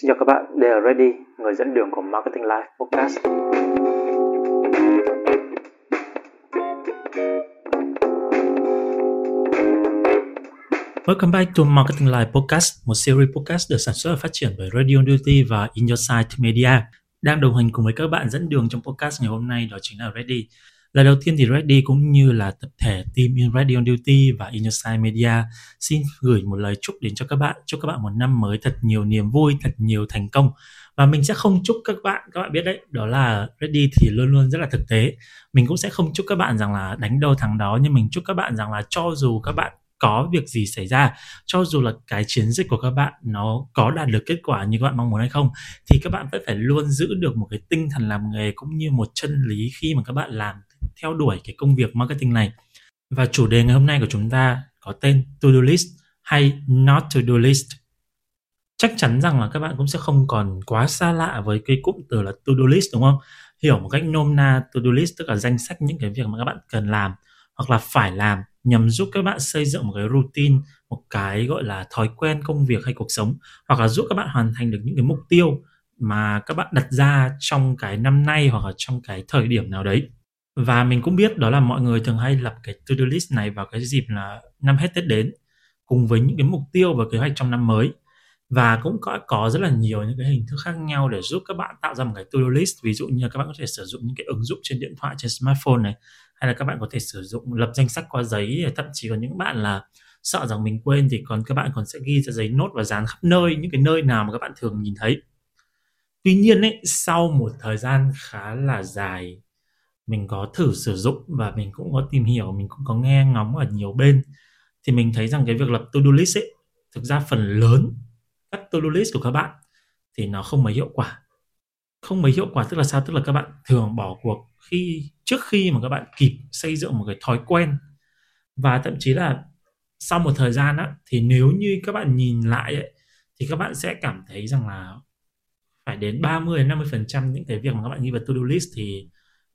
Xin chào các bạn, đây là Ready, người dẫn đường của Marketing Life Podcast. Welcome back to Marketing Life Podcast, một series podcast được sản xuất và phát triển bởi Radio Duty và In Your Site Media. Đang đồng hành cùng với các bạn dẫn đường trong podcast ngày hôm nay đó chính là Ready. Lần đầu tiên thì Ready cũng như là tập thể team in Radio Duty và In Your Media xin gửi một lời chúc đến cho các bạn. Chúc các bạn một năm mới thật nhiều niềm vui, thật nhiều thành công. Và mình sẽ không chúc các bạn, các bạn biết đấy, đó là Ready thì luôn luôn rất là thực tế. Mình cũng sẽ không chúc các bạn rằng là đánh đâu thắng đó, nhưng mình chúc các bạn rằng là cho dù các bạn có việc gì xảy ra cho dù là cái chiến dịch của các bạn nó có đạt được kết quả như các bạn mong muốn hay không thì các bạn vẫn phải luôn giữ được một cái tinh thần làm nghề cũng như một chân lý khi mà các bạn làm theo đuổi cái công việc marketing này. Và chủ đề ngày hôm nay của chúng ta có tên to do list hay not to do list. Chắc chắn rằng là các bạn cũng sẽ không còn quá xa lạ với cái cụm từ là to do list đúng không? Hiểu một cách nôm na to do list tức là danh sách những cái việc mà các bạn cần làm hoặc là phải làm nhằm giúp các bạn xây dựng một cái routine, một cái gọi là thói quen công việc hay cuộc sống hoặc là giúp các bạn hoàn thành được những cái mục tiêu mà các bạn đặt ra trong cái năm nay hoặc là trong cái thời điểm nào đấy. Và mình cũng biết đó là mọi người thường hay lập cái to-do list này vào cái dịp là năm hết Tết đến, cùng với những cái mục tiêu và kế hoạch trong năm mới. Và cũng có có rất là nhiều những cái hình thức khác nhau để giúp các bạn tạo ra một cái to-do list. Ví dụ như là các bạn có thể sử dụng những cái ứng dụng trên điện thoại, trên smartphone này, hay là các bạn có thể sử dụng, lập danh sách qua giấy. Thậm chí có những bạn là sợ rằng mình quên thì còn, các bạn còn sẽ ghi ra giấy nốt và dán khắp nơi, những cái nơi nào mà các bạn thường nhìn thấy. Tuy nhiên ấy, sau một thời gian khá là dài mình có thử sử dụng và mình cũng có tìm hiểu mình cũng có nghe ngóng ở nhiều bên thì mình thấy rằng cái việc lập to-do list ấy thực ra phần lớn các to-do list của các bạn thì nó không mấy hiệu quả. Không mấy hiệu quả tức là sao? Tức là các bạn thường bỏ cuộc khi trước khi mà các bạn kịp xây dựng một cái thói quen. Và thậm chí là sau một thời gian á thì nếu như các bạn nhìn lại ấy, thì các bạn sẽ cảm thấy rằng là phải đến 30 đến 50 phần trăm những cái việc mà các bạn ghi vào to-do list thì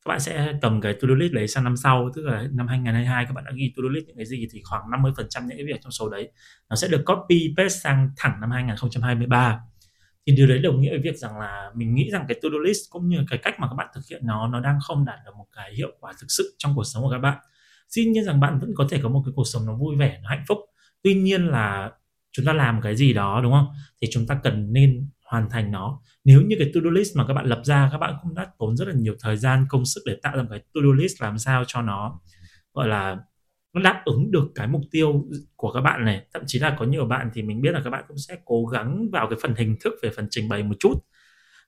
các bạn sẽ cầm cái to-do list đấy sang năm sau, tức là năm 2022 các bạn đã ghi to-do list những cái gì thì khoảng 50 phần trăm những cái việc trong số đấy, nó sẽ được copy, paste sang thẳng năm 2023 thì điều đấy đồng nghĩa với việc rằng là mình nghĩ rằng cái to-do list cũng như cái cách mà các bạn thực hiện nó nó đang không đạt được một cái hiệu quả thực sự trong cuộc sống của các bạn. Xin nhiên rằng bạn vẫn có thể có một cái cuộc sống nó vui vẻ, nó hạnh phúc. Tuy nhiên là chúng ta làm cái gì đó, đúng không? Thì chúng ta cần nên hoàn thành nó. Nếu như cái to-do list mà các bạn lập ra, các bạn cũng đã tốn rất là nhiều thời gian, công sức để tạo ra một cái to-do list làm sao cho nó, gọi là, nó đáp ứng được cái mục tiêu của các bạn này. Thậm chí là có nhiều bạn thì mình biết là các bạn cũng sẽ cố gắng vào cái phần hình thức về phần trình bày một chút.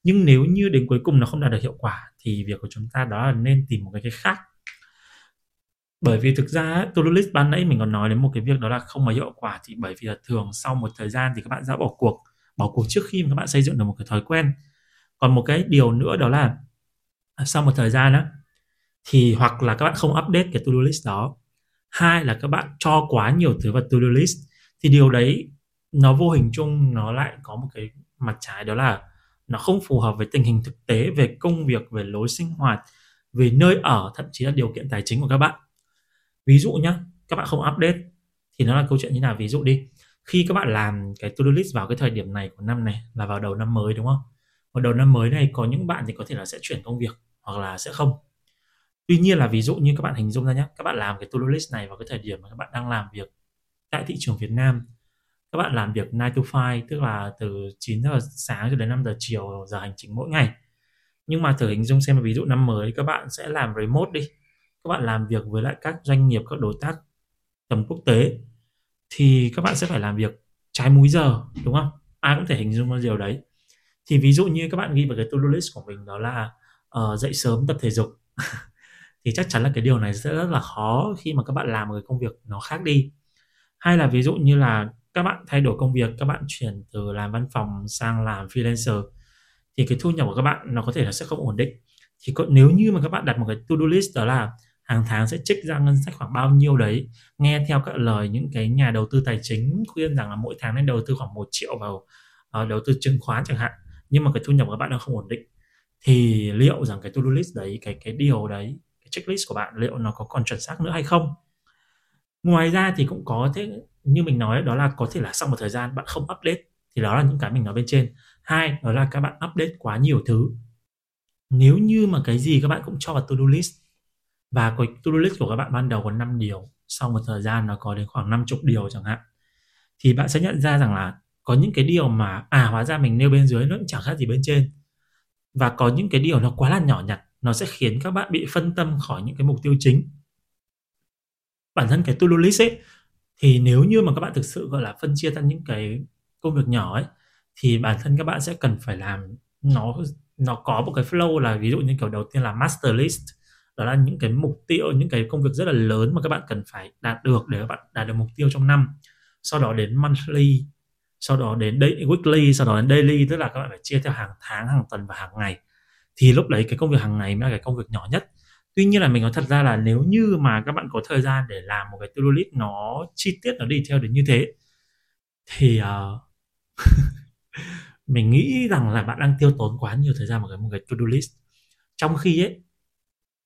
Nhưng nếu như đến cuối cùng nó không đạt được hiệu quả thì việc của chúng ta đó là nên tìm một cái cái khác. Bởi vì thực ra to-do list ban nãy mình còn nói đến một cái việc đó là không mấy hiệu quả thì bởi vì là thường sau một thời gian thì các bạn đã bỏ cuộc bỏ cuộc trước khi mà các bạn xây dựng được một cái thói quen. Còn một cái điều nữa đó là à, sau một thời gian á, thì hoặc là các bạn không update cái to-do list đó, hai là các bạn cho quá nhiều thứ vào to-do list, thì điều đấy nó vô hình chung nó lại có một cái mặt trái đó là nó không phù hợp với tình hình thực tế, về công việc, về lối sinh hoạt, về nơi ở, thậm chí là điều kiện tài chính của các bạn. Ví dụ nhé các bạn không update thì nó là câu chuyện như nào? Ví dụ đi khi các bạn làm cái to-do list vào cái thời điểm này của năm này là vào đầu năm mới, đúng không? Vào đầu năm mới này có những bạn thì có thể là sẽ chuyển công việc hoặc là sẽ không. Tuy nhiên là ví dụ như các bạn hình dung ra nhé các bạn làm cái to-do list này vào cái thời điểm mà các bạn đang làm việc tại thị trường Việt Nam, các bạn làm việc 9 to 5 tức là từ 9 giờ sáng cho đến 5 giờ chiều giờ hành chính mỗi ngày. Nhưng mà thử hình dung xem ví dụ năm mới các bạn sẽ làm remote đi, các bạn làm việc với lại các doanh nghiệp, các đối tác tầm quốc tế thì các bạn sẽ phải làm việc trái múi giờ đúng không? Ai cũng thể hình dung ra điều đấy. Thì ví dụ như các bạn ghi vào cái to-do list của mình đó là uh, dậy sớm tập thể dục. Thì chắc chắn là cái điều này sẽ rất là khó khi mà các bạn làm một cái công việc nó khác đi. Hay là ví dụ như là các bạn thay đổi công việc các bạn chuyển từ làm văn phòng sang làm freelancer thì cái thu nhập của các bạn nó có thể là sẽ không ổn định. Thì có, nếu như mà các bạn đặt một cái to-do list đó là hàng tháng sẽ trích ra ngân sách khoảng bao nhiêu đấy. Nghe theo các lời những cái nhà đầu tư tài chính khuyên rằng là mỗi tháng nên đầu tư khoảng 1 triệu vào uh, đầu tư chứng khoán chẳng hạn nhưng mà cái thu nhập của các bạn nó không ổn định thì liệu rằng cái to-do list đấy cái cái điều đấy cái checklist của bạn liệu nó có còn chuẩn xác nữa hay không? Ngoài ra thì cũng có thế như mình nói đó là có thể là sau một thời gian bạn không update thì đó là những cái mình nói bên trên. Hai đó là các bạn update quá nhiều thứ. Nếu như mà cái gì các bạn cũng cho vào to-do list và cái to-do list của các bạn ban đầu có 5 điều, sau một thời gian nó có đến khoảng 50 điều chẳng hạn. Thì bạn sẽ nhận ra rằng là có những cái điều mà à hóa ra mình nêu bên dưới nó cũng chẳng khác gì bên trên. Và có những cái điều nó quá là nhỏ nhặt, nó sẽ khiến các bạn bị phân tâm khỏi những cái mục tiêu chính. Bản thân cái to-do list ấy, thì nếu như mà các bạn thực sự, gọi là, phân chia ra những cái công việc nhỏ ấy, thì bản thân các bạn sẽ cần phải làm, nó nó có một cái flow là ví dụ như kiểu đầu tiên là master list đó là những cái mục tiêu những cái công việc rất là lớn mà các bạn cần phải đạt được để các bạn đạt được mục tiêu trong năm. Sau đó đến monthly sau đó đến weekly sau đó đến daily tức là các bạn phải chia theo hàng tháng hàng tuần và hàng ngày. Thì lúc đấy cái công việc hàng ngày mới là cái công việc nhỏ nhất. Tuy nhiên là mình nói thật ra là nếu như mà các bạn có thời gian để làm một cái to-do list nó chi tiết nó đi theo đến như thế thì uh, mình nghĩ rằng là bạn đang tiêu tốn quá nhiều thời gian vào cái một cái to-do list. Trong khi ấy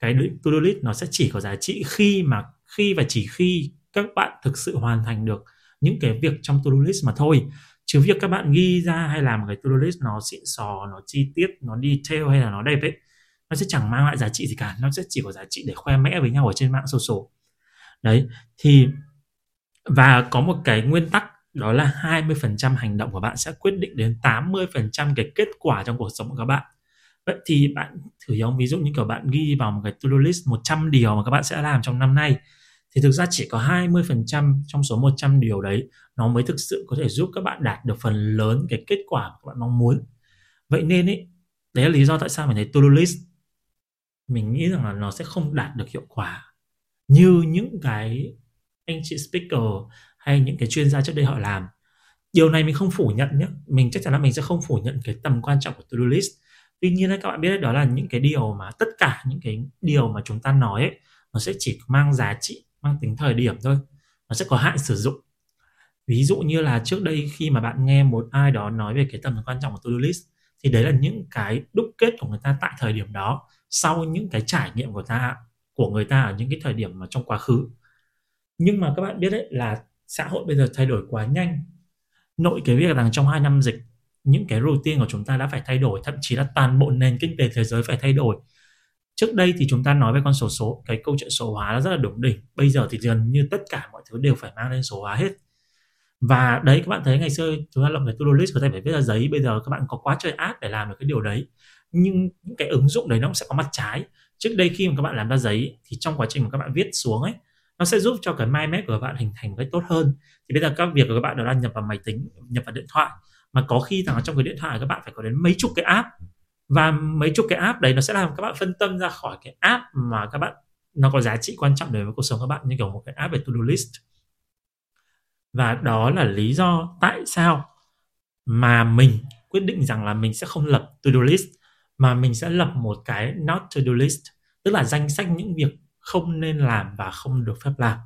cái to-do list nó sẽ chỉ có giá trị khi mà, khi và chỉ khi các bạn thực sự hoàn thành được những cái việc trong to-do list mà thôi. Chứ việc các bạn ghi ra hay làm một cái to-do list nó xịn sò, nó chi tiết, nó detail hay là nó đẹp ấy, nó sẽ chẳng mang lại giá trị gì cả. Nó sẽ chỉ có giá trị để khoe mẽ với nhau ở trên mạng social. Đấy, thì, và có một cái nguyên tắc, đó là 20% hành động của bạn sẽ quyết định đến 80% cái kết quả trong cuộc sống của các bạn vậy thì bạn thử giống ví dụ như kiểu bạn ghi vào một cái to-do list 100 điều mà các bạn sẽ làm trong năm nay, thì thực ra chỉ có 20% trong số 100 điều đấy nó mới thực sự có thể giúp các bạn đạt được phần lớn cái kết quả mà các bạn mong muốn. Vậy nên ấy, đấy là lý do tại sao mình thấy to-do list, mình nghĩ rằng là nó sẽ không đạt được hiệu quả. Như những cái anh chị speaker hay những cái chuyên gia trước đây họ làm, điều này mình không phủ nhận nhé mình chắc chắn là mình sẽ không phủ nhận cái tầm quan trọng của to-do list tuy nhiên các bạn biết đó là những cái điều mà tất cả những cái điều mà chúng ta nói ấy, nó sẽ chỉ mang giá trị mang tính thời điểm thôi. Nó sẽ có hạn sử dụng. Ví dụ như là trước đây khi mà bạn nghe một ai đó nói về cái tầm quan trọng của to-do list thì đấy là những cái đúc kết của người ta tại thời điểm đó sau những cái trải nghiệm của ta của người ta ở những cái thời điểm mà trong quá khứ. Nhưng mà các bạn biết đấy là xã hội bây giờ thay đổi quá nhanh. Nội cái việc rằng trong hai năm dịch những cái routine của chúng ta đã phải thay đổi, thậm chí là toàn bộ nền kinh tế thế giới phải thay đổi. Trước đây thì chúng ta nói về con số số, cái câu chuyện số hóa nó rất là đúng đỉnh. Bây giờ thì gần như tất cả mọi thứ đều phải mang lên số hóa hết. Và đấy, các bạn thấy ngày xưa chúng ta lập cái to-do list có thể phải viết ra giấy. Bây giờ các bạn có quá trời app để làm được cái điều đấy. Nhưng những cái ứng dụng đấy nó cũng sẽ có mặt trái. Trước đây khi mà các bạn làm ra giấy thì trong quá trình mà các bạn viết xuống ấy, nó sẽ giúp cho cái mind map của các bạn hình thành một cách tốt hơn. Thì bây giờ các việc của các bạn đó là nhập vào máy tính, nhập vào điện thoại mà có khi rằng trong cái điện thoại các bạn phải có đến mấy chục cái app. Và mấy chục cái app đấy nó sẽ làm các bạn phân tâm ra khỏi cái app mà các bạn, nó có giá trị quan trọng đối với cuộc sống các bạn, như kiểu một cái app về to-do list. Và đó là lý do tại sao mà mình quyết định rằng là mình sẽ không lập to-do list, mà mình sẽ lập một cái not to-do list, tức là danh sách những việc không nên làm và không được phép làm.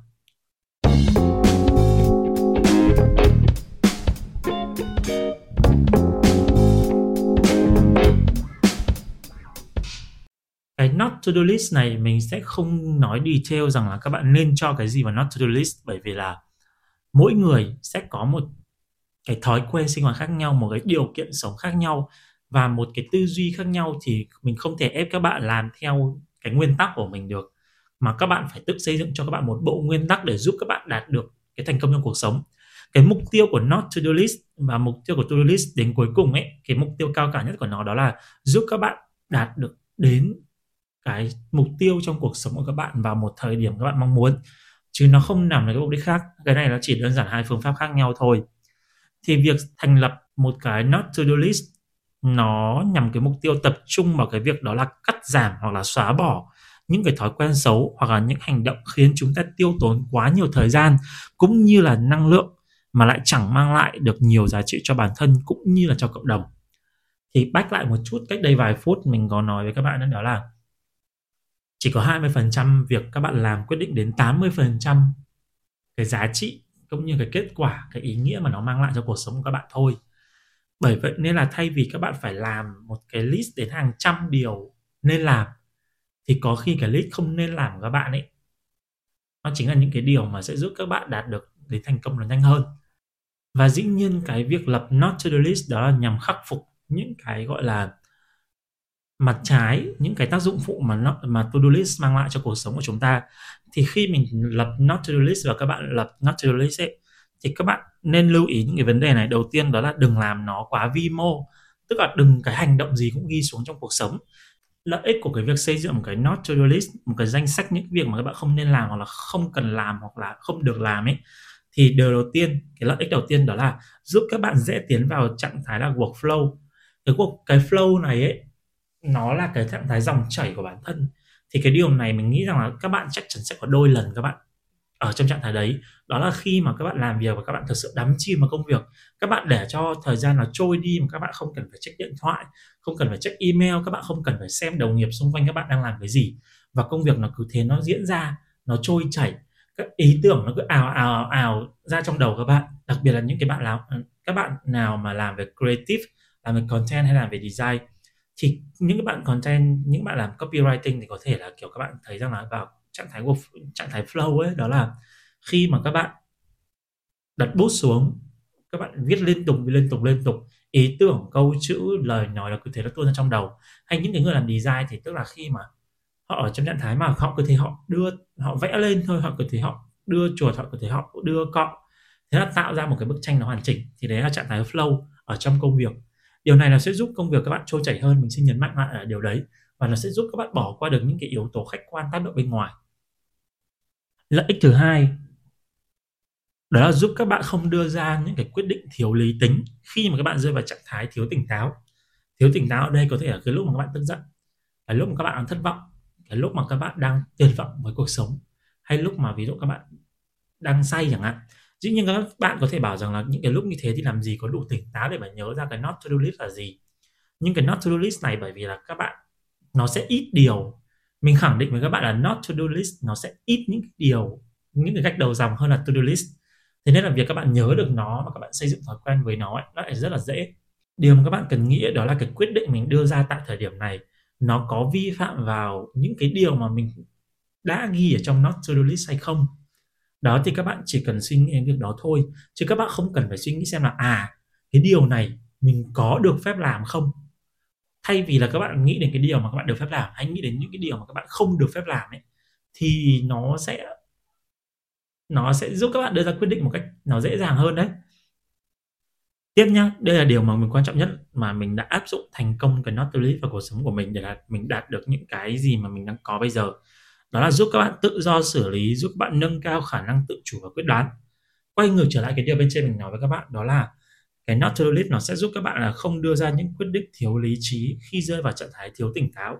Not to do list này, mình sẽ không nói detail rằng là các bạn nên cho cái gì vào not to do list, bởi vì là mỗi người sẽ có một cái thói quen sinh hoạt khác nhau, một cái điều kiện sống khác nhau và một cái tư duy khác nhau thì mình không thể ép các bạn làm theo cái nguyên tắc của mình được, mà các bạn phải tự xây dựng cho các bạn một bộ nguyên tắc để giúp các bạn đạt được cái thành công trong cuộc sống. Cái mục tiêu của not to do list và mục tiêu của to do list đến cuối cùng ấy, cái mục tiêu cao cả nhất của nó đó là giúp các bạn đạt được đến cái mục tiêu trong cuộc sống của các bạn vào một thời điểm các bạn mong muốn, chứ nó không nằm ở cái mục đích khác. Cái này nó chỉ đơn giản hai phương pháp khác nhau thôi. Thì việc thành lập một cái not to do list, nó nhằm cái mục tiêu tập trung vào cái việc đó là cắt giảm hoặc là xóa bỏ những cái thói quen xấu hoặc là những hành động khiến chúng ta tiêu tốn quá nhiều thời gian cũng như là năng lượng mà lại chẳng mang lại được nhiều giá trị cho bản thân cũng như là cho cộng đồng. Thì back lại một chút, cách đây vài phút mình có nói với các bạn đó là chỉ có 20% việc các bạn làm quyết định đến 80% cái giá trị cũng như cái kết quả, cái ý nghĩa mà nó mang lại cho cuộc sống của các bạn thôi. Bởi vậy nên là thay vì các bạn phải làm một cái list đến hàng trăm điều nên làm thì có khi cái list không nên làm của các bạn ấy nó chính là những cái điều mà sẽ giúp các bạn đạt được đến thành công là nhanh hơn và dĩ nhiên cái việc lập not to do list đó là nhằm khắc phục những cái gọi là mặt trái những cái tác dụng phụ mà nó, mà to-do list mang lại cho cuộc sống của chúng ta thì khi mình lập not to-do list và các bạn lập not to-do list ấy, thì các bạn nên lưu ý những cái vấn đề này. Đầu tiên đó là đừng làm nó quá vi mô tức là đừng cái hành động gì cũng ghi xuống trong cuộc sống. Lợi ích của cái việc xây dựng một cái not to do list một cái danh sách những việc mà các bạn không nên làm hoặc là không cần làm hoặc là không được làm ấy thì điều đầu tiên cái lợi ích đầu tiên đó là giúp các bạn dễ tiến vào trạng thái là workflow. Cái cuộc cái flow này ấy nó là cái trạng thái dòng chảy của bản thân. Thì cái điều này mình nghĩ rằng là các bạn chắc chắn sẽ có đôi lần các bạn ở trong trạng thái đấy. Đó là khi mà các bạn làm việc và các bạn thực sự đắm chìm vào công việc, các bạn để cho thời gian nó trôi đi mà các bạn không cần phải check điện thoại, không cần phải check email, các bạn không cần phải xem đồng nghiệp xung quanh các bạn đang làm cái gì. Và công việc nó cứ thế nó diễn ra, nó trôi chảy. Các ý tưởng nó cứ ào ào ào ra trong đầu các bạn. Đặc biệt là những cái bạn nào, các bạn nào mà làm về creative, làm về content hay làm về design thì những bạn content, những bạn làm copywriting thì có thể là kiểu các bạn thấy rằng là vào trạng thái của trạng thái flow ấy, đó là khi mà các bạn đặt bút xuống, các bạn viết liên tục liên tục liên tục, ý tưởng, câu chữ, lời nói là cứ thế nó tuôn ra trong đầu. Hay những cái người làm design thì tức là khi mà họ ở trong trạng thái mà họ cứ thế họ đưa, họ vẽ lên thôi, họ cứ thế họ đưa chuột, họ cứ thế họ đưa cọ. Thế là tạo ra một cái bức tranh nó hoàn chỉnh. Thì đấy là trạng thái flow ở trong công việc điều này là sẽ giúp công việc các bạn trôi chảy hơn, mình xin nhấn mạnh lại ở điều đấy. Và nó sẽ giúp các bạn bỏ qua được những cái yếu tố khách quan, tác động bên ngoài. Lợi ích thứ hai, đó là giúp các bạn không đưa ra những cái quyết định thiếu lý tính khi mà các bạn rơi vào trạng thái thiếu tỉnh táo. Thiếu tỉnh táo ở đây có thể là cái lúc mà các bạn tức giận, cái lúc mà các bạn đang thất vọng, cái lúc mà các bạn đang tuyệt vọng với cuộc sống, hay lúc mà ví dụ các bạn đang say chẳng hạn dĩ nhiên các bạn có thể bảo rằng là những cái lúc như thế thì làm gì có đủ tỉnh táo để mà nhớ ra cái not to do list là gì. Nhưng cái not to do list này bởi vì là các bạn nó sẽ ít điều. Mình khẳng định với các bạn là not to do list nó sẽ ít những điều những cái gạch đầu dòng hơn là to do list. Thế nên là việc các bạn nhớ được nó và các bạn xây dựng thói quen với nó ấy, nó lại rất là dễ. Điều mà các bạn cần nghĩ đó là cái quyết định mình đưa ra tại thời điểm này nó có vi phạm vào những cái điều mà mình đã ghi ở trong not to do list hay không? Đó thì các bạn chỉ cần suy nghĩ đến việc đó thôi, chứ các bạn không cần phải suy nghĩ xem là à cái điều này mình có được phép làm không? Thay vì là các bạn nghĩ đến cái điều mà các bạn được phép làm hãy nghĩ đến những cái điều mà các bạn không được phép làm ấy, thì nó sẽ nó sẽ giúp các bạn đưa ra quyết định một cách nó dễ dàng hơn đấy. Tiếp nhá, đây là điều mà mình quan trọng nhất mà mình đã áp dụng thành công cái not to list vào cuộc sống của mình để là mình đạt được những cái gì mà mình đang có bây giờ đó là giúp các bạn tự do xử lý, giúp các bạn nâng cao khả năng tự chủ và quyết đoán. Quay ngược trở lại cái điều bên trên mình nói với các bạn, đó là cái not to do list nó sẽ giúp các bạn là không đưa ra những quyết định thiếu lý trí khi rơi vào trạng thái thiếu tỉnh táo.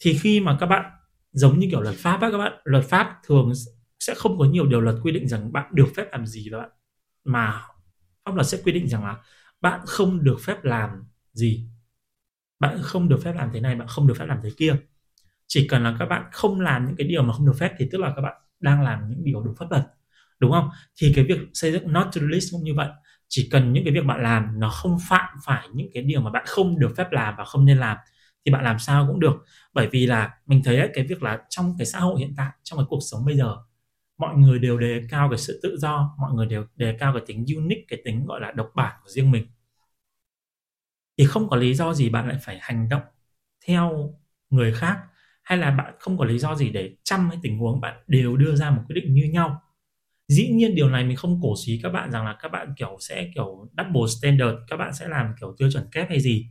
Thì khi mà các bạn, giống như kiểu luật pháp á các bạn, luật pháp thường sẽ không có nhiều điều luật quy định rằng bạn được phép làm gì và bạn, mà pháp luật sẽ quy định rằng là bạn không được phép làm gì. Bạn không được phép làm thế này, bạn không được phép làm thế kia chỉ cần là các bạn không làm những cái điều mà không được phép thì tức là các bạn đang làm những điều đúng pháp luật đúng không? Thì cái việc xây dựng not to do list cũng như vậy. Chỉ cần những cái việc bạn làm nó không phạm phải những cái điều mà bạn không được phép làm và không nên làm thì bạn làm sao cũng được. Bởi vì là mình thấy ấy, cái việc là trong cái xã hội hiện tại trong cái cuộc sống bây giờ mọi người đều đề cao cái sự tự do mọi người đều đề cao cái tính unique cái tính gọi là độc bản của riêng mình. Thì không có lý do gì bạn lại phải hành động theo người khác hay là bạn không có lý do gì để trăm cái tình huống bạn đều đưa ra một quyết định như nhau? Dĩ nhiên điều này mình không cổ xí các bạn rằng là các bạn, kiểu, sẽ, kiểu, double standard, các bạn sẽ làm, kiểu, tiêu chuẩn kép hay gì.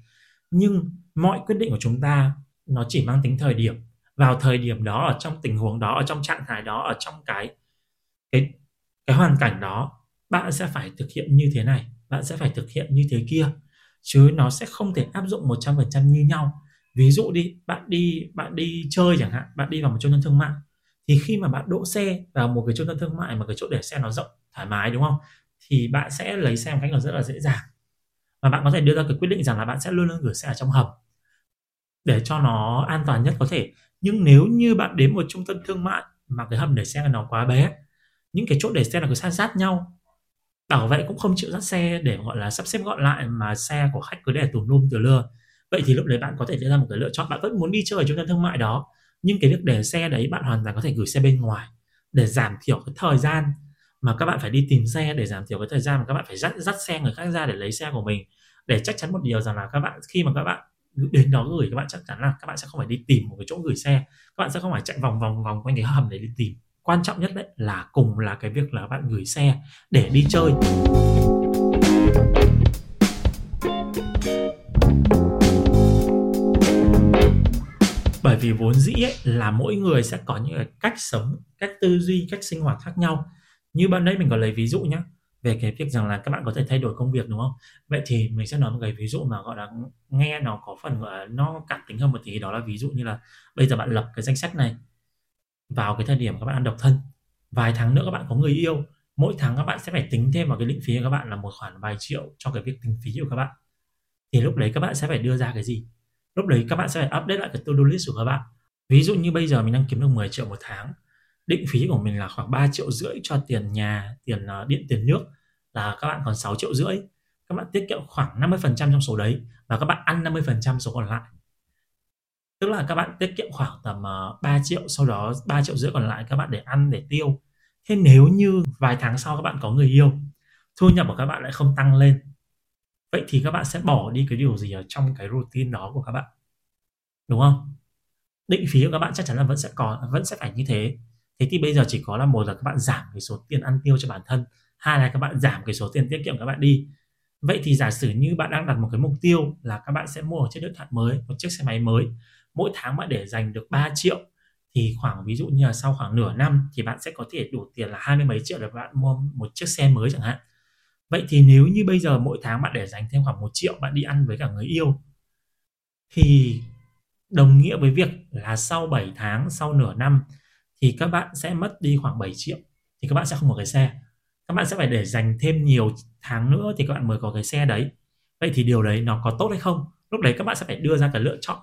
Nhưng mọi quyết định của chúng ta, nó chỉ mang tính thời điểm. Vào thời điểm đó, ở trong tình huống đó, ở trong trạng thái đó, ở trong cái cái cái hoàn cảnh đó, bạn sẽ phải thực hiện như thế này, bạn sẽ phải thực hiện như thế kia. Chứ nó sẽ không thể áp dụng 100% như nhau ví dụ đi, bạn đi bạn đi chơi chẳng hạn, bạn đi vào một trung tâm thương mại, thì khi mà bạn đỗ xe vào một cái trung tâm thương mại mà cái chỗ để xe nó rộng, thoải mái, đúng không? Thì bạn sẽ lấy xe một cách nó rất là dễ dàng. Và bạn có thể đưa ra cái quyết định rằng là bạn sẽ luôn luôn gửi xe ở trong hầm để cho nó an toàn nhất có thể. Nhưng nếu như bạn đến một trung tâm thương mại mà cái hầm để xe nó quá bé, những cái chỗ để xe là cứ san sát nhau, bảo vệ cũng không chịu dắt xe để gọi là sắp xếp gọn lại mà xe của khách cứ để tùm lum từ lưa vậy thì lúc đấy bạn có thể đưa ra một cái lựa chọn. Bạn vẫn muốn đi chơi ở trung tâm thương mại đó, nhưng cái việc để xe đấy bạn hoàn toàn có thể gửi xe bên ngoài để giảm thiểu cái thời gian mà các bạn phải đi tìm xe, để giảm thiểu cái thời gian mà các bạn phải dắt dắt xe người khác ra để lấy xe của mình. Để chắc chắn một điều rằng là các bạn, khi mà các bạn đến đó gửi, các bạn chắc chắn là các bạn sẽ không phải đi tìm một cái chỗ gửi xe. Các bạn sẽ không phải chạy vòng vòng vòng quanh cái hầm để đi tìm. Quan trọng nhất đấy là cùng là cái việc là bạn gửi xe để đi chơi. Bởi vì vốn dĩ ấy, là mỗi người sẽ có những cách sống cách tư duy cách sinh hoạt khác nhau. Như ban nãy mình có lấy ví dụ nhé về cái việc rằng là các bạn có thể thay đổi công việc đúng không? Vậy thì mình sẽ nói một cái ví dụ mà gọi là nghe nó có phần gọi là nó cảm tính hơn một tí. Đó là ví dụ như là bây giờ bạn lập cái danh sách này vào cái thời điểm các bạn ăn độc thân vài tháng nữa các bạn có người yêu mỗi tháng các bạn sẽ phải tính thêm vào cái định phí của các bạn là một khoản vài triệu cho cái việc tính phí của các bạn. Thì lúc đấy các bạn sẽ phải đưa ra cái gì? Lúc đấy các bạn sẽ phải update lại cái to-do list của các bạn. Ví dụ như bây giờ mình đang kiếm được 10 triệu một tháng định phí của mình là khoảng 3 triệu rưỡi cho tiền nhà tiền uh, điện tiền nước là các bạn còn 6 triệu rưỡi. Các bạn tiết kiệm khoảng 50% trong số đấy và các bạn ăn 50% số còn lại. Tức là các bạn tiết kiệm khoảng tầm ờ, uh, 3 triệu sau đó 3 triệu rưỡi còn lại các bạn để ăn để tiêu. Thế nếu như vài tháng sau các bạn có người yêu thu nhập của các bạn lại không tăng lên vậy thì các bạn sẽ bỏ đi cái điều gì ở trong cái routine đó của các bạn? Đúng không? Định phí của các bạn chắc chắn là vẫn sẽ còn vẫn sẽ phải như thế. Thế thì bây giờ chỉ có là một là các bạn giảm cái số tiền ăn tiêu cho bản thân, hai là các bạn giảm cái số tiền tiết kiệm các bạn đi. Vậy thì giả sử như bạn đang đặt một cái mục tiêu là các bạn sẽ mua một chiếc điện thoại mới, một chiếc xe máy mới, mỗi tháng bạn để dành được 3 triệu, thì khoảng ví dụ như là sau khoảng nửa năm thì bạn sẽ có thể đủ tiền là hai mươi mấy triệu để bạn mua một chiếc xe mới chẳng hạn vậy thì nếu như bây giờ mỗi tháng bạn để dành thêm khoảng một triệu bạn đi ăn với cả người yêu thì đồng nghĩa với việc là sau 7 tháng sau nửa năm thì các bạn sẽ mất đi khoảng 7 triệu thì các bạn sẽ không có cái xe. Các bạn sẽ phải để dành thêm nhiều tháng nữa thì các bạn mới có cái xe đấy. Vậy thì điều đấy nó có tốt hay không? Lúc đấy các bạn sẽ phải đưa ra cái lựa chọn.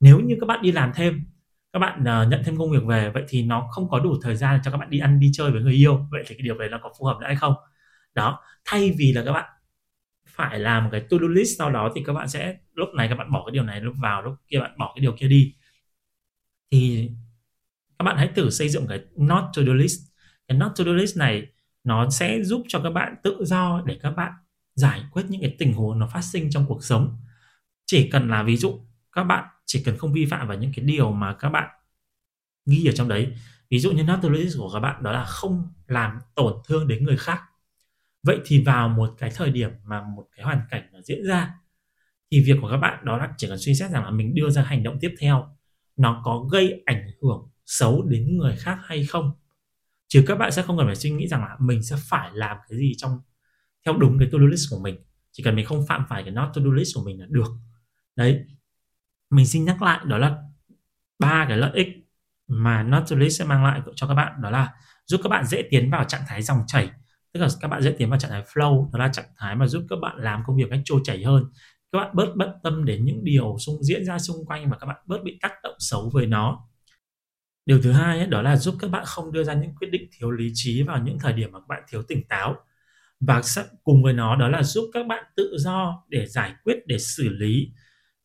Nếu như các bạn đi làm thêm các bạn uh, nhận thêm công việc về vậy thì nó không có đủ thời gian cho các bạn đi ăn đi chơi với người yêu. Vậy thì cái điều đấy nó có phù hợp nữa hay không? Đó, thay vì là các bạn phải làm một cái to do list sau đó thì các bạn sẽ, lúc này các bạn bỏ cái điều này lúc vào, lúc kia bạn bỏ cái điều kia đi. Thì các bạn hãy thử xây dựng cái not to do list. Cái not to do list này nó sẽ giúp cho các bạn tự do để các bạn giải quyết những cái tình huống nó phát sinh trong cuộc sống. Chỉ cần là ví dụ các bạn chỉ cần không vi phạm vào những cái điều mà các bạn ghi ở trong đấy. Ví dụ như not to do list của các bạn đó là không làm tổn thương đến người khác vậy thì vào một cái thời điểm mà một cái hoàn cảnh nó diễn ra, thì việc của các bạn đó là chỉ cần suy xét rằng là mình đưa ra hành động tiếp theo, nó có gây ảnh hưởng xấu đến người khác hay không? Chứ các bạn sẽ không cần phải suy nghĩ rằng là mình sẽ phải làm cái gì trong, theo đúng cái to-do list của mình. Chỉ cần mình không phạm phải cái not to-do list của mình là được. Đấy. Mình xin nhắc lại, đó là ba cái lợi ích mà not to list sẽ mang lại cho các bạn. Đó là giúp các bạn dễ tiến vào trạng thái dòng chảy tức là các bạn dễ tiến vào trạng thái flow đó là trạng thái mà giúp các bạn làm công việc cách trôi chảy hơn. Các bạn bớt bận tâm đến những điều xung diễn ra xung quanh và các bạn bớt bị tác động xấu với nó. Điều thứ hai ấy, đó là giúp các bạn không đưa ra những quyết định thiếu lý trí vào những thời điểm mà các bạn thiếu tỉnh táo. Và cùng với nó đó là giúp các bạn tự do để giải quyết để xử lý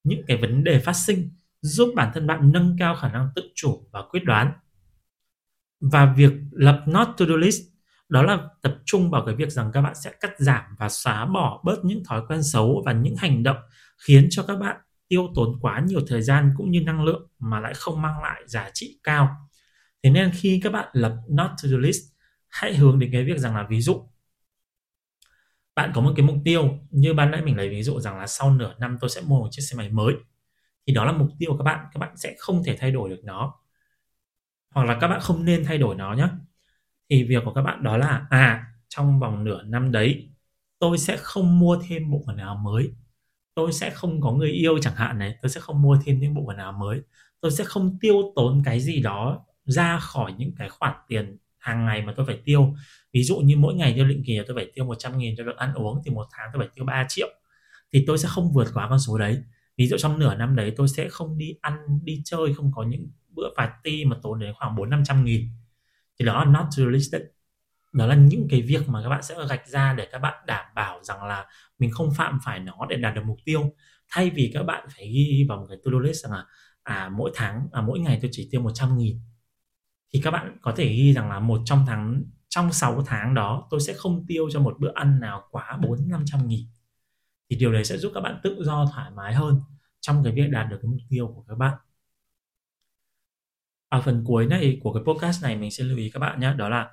những cái vấn đề phát sinh giúp bản thân bạn nâng cao khả năng tự chủ và quyết đoán. Và việc lập not to do list đó là tập trung vào cái việc rằng các bạn sẽ cắt giảm và xóa bỏ bớt những thói quen xấu và những hành động khiến cho các bạn tiêu tốn quá nhiều thời gian cũng như năng lượng mà lại không mang lại giá trị cao. Thế nên khi các bạn lập not to do list, hãy hướng đến cái việc rằng là ví dụ. Bạn có một cái mục tiêu, như ban nãy mình lấy ví dụ rằng là sau nửa năm tôi sẽ mua một chiếc xe máy mới, thì đó là mục tiêu của các bạn các bạn sẽ không thể thay đổi được nó. Hoặc là các bạn không nên thay đổi nó nhé thì việc của các bạn đó là à trong vòng nửa năm đấy, tôi sẽ không mua thêm bộ quần áo mới. Tôi sẽ không có người yêu chẳng hạn này, tôi sẽ không mua thêm những bộ quần áo mới. Tôi sẽ không tiêu tốn cái gì đó ra khỏi những cái khoản tiền hàng ngày mà tôi phải tiêu. Ví dụ như mỗi ngày theo định kỳ tôi phải tiêu 100 nghìn cho việc ăn uống, thì một tháng tôi phải tiêu 3 triệu. Thì tôi sẽ không vượt quá con số đấy. Ví dụ trong nửa năm đấy, tôi sẽ không đi ăn, đi chơi, không có những bữa party mà tốn đến khoảng bốn năm trăm nghìn thì đó là not realistic. Đó là những cái việc mà các bạn sẽ gạch ra để các bạn đảm bảo rằng là mình không phạm phải nó để đạt được mục tiêu. Thay vì các bạn phải ghi vào một cái to-do list rằng là à mỗi tháng à mỗi ngày tôi chỉ tiêu 100 nghìn, thì các bạn có thể ghi rằng là một trong tháng, trong 6 tháng đó tôi sẽ không tiêu cho một bữa ăn nào quá 4 500 nghìn. Thì điều đấy sẽ giúp các bạn tự do thoải mái hơn trong cái việc đạt được cái mục tiêu của các bạn ở phần cuối này của cái podcast này mình sẽ lưu ý các bạn nhé đó là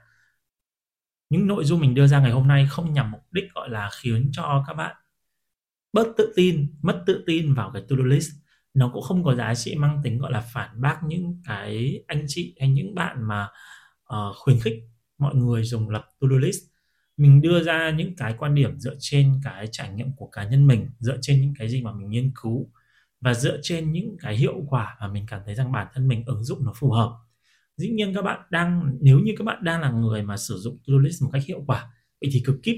những nội dung mình đưa ra ngày hôm nay không nhằm mục đích gọi là khiến cho các bạn bớt tự tin mất tự tin vào cái to-do list. Nó cũng không có giá trị mang tính gọi là phản bác những cái anh chị hay những bạn mà uh, khuyến khích mọi người dùng lập to-do list. Mình đưa ra những cái quan điểm dựa trên cái trải nghiệm của cá nhân mình dựa trên những cái gì mà mình nghiên cứu và dựa trên những cái hiệu quả mà mình cảm thấy rằng bản thân mình ứng dụng nó phù hợp. Dĩ nhiên các bạn đang nếu như các bạn đang là người mà sử dụng to-do list một cách hiệu quả vậy thì cứ keep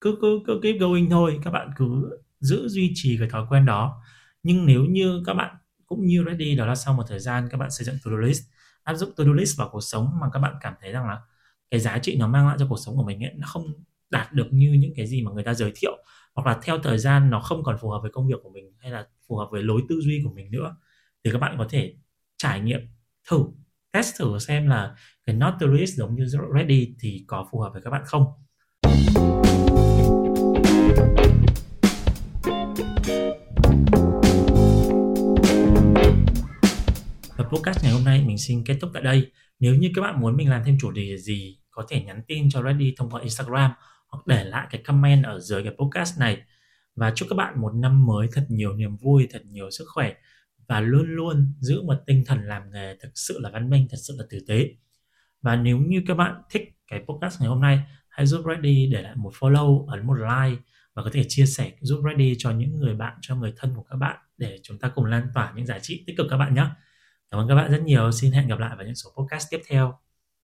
cứ cứ cứ keep going thôi. Các bạn cứ giữ duy trì cái thói quen đó. Nhưng nếu như các bạn cũng như ready đó là sau một thời gian các bạn xây dựng to-do list áp dụng to-do list vào cuộc sống mà các bạn cảm thấy rằng là cái giá trị nó mang lại cho cuộc sống của mình ấy, nó không đạt được như những cái gì mà người ta giới thiệu hoặc là theo thời gian nó không còn phù hợp với công việc của mình hay là phù hợp với lối tư duy của mình nữa thì các bạn có thể trải nghiệm thử test thử xem là cái Notorious giống như ready thì có phù hợp với các bạn không Và podcast ngày hôm nay mình xin kết thúc tại đây. Nếu như các bạn muốn mình làm thêm chủ đề gì, có thể nhắn tin cho Ready thông qua Instagram hoặc để lại cái comment ở dưới cái podcast này. Và chúc các bạn một năm mới thật nhiều niềm vui, thật nhiều sức khỏe và luôn luôn giữ một tinh thần làm nghề thực sự là văn minh, thật sự là tử tế. Và nếu như các bạn thích cái podcast ngày hôm nay, hãy giúp Ready để lại một follow, ấn một like và có thể chia sẻ giúp Ready cho những người bạn, cho người thân của các bạn để chúng ta cùng lan tỏa những giá trị tích cực các bạn nhé. Cảm ơn các bạn rất nhiều. Xin hẹn gặp lại vào những số podcast tiếp theo.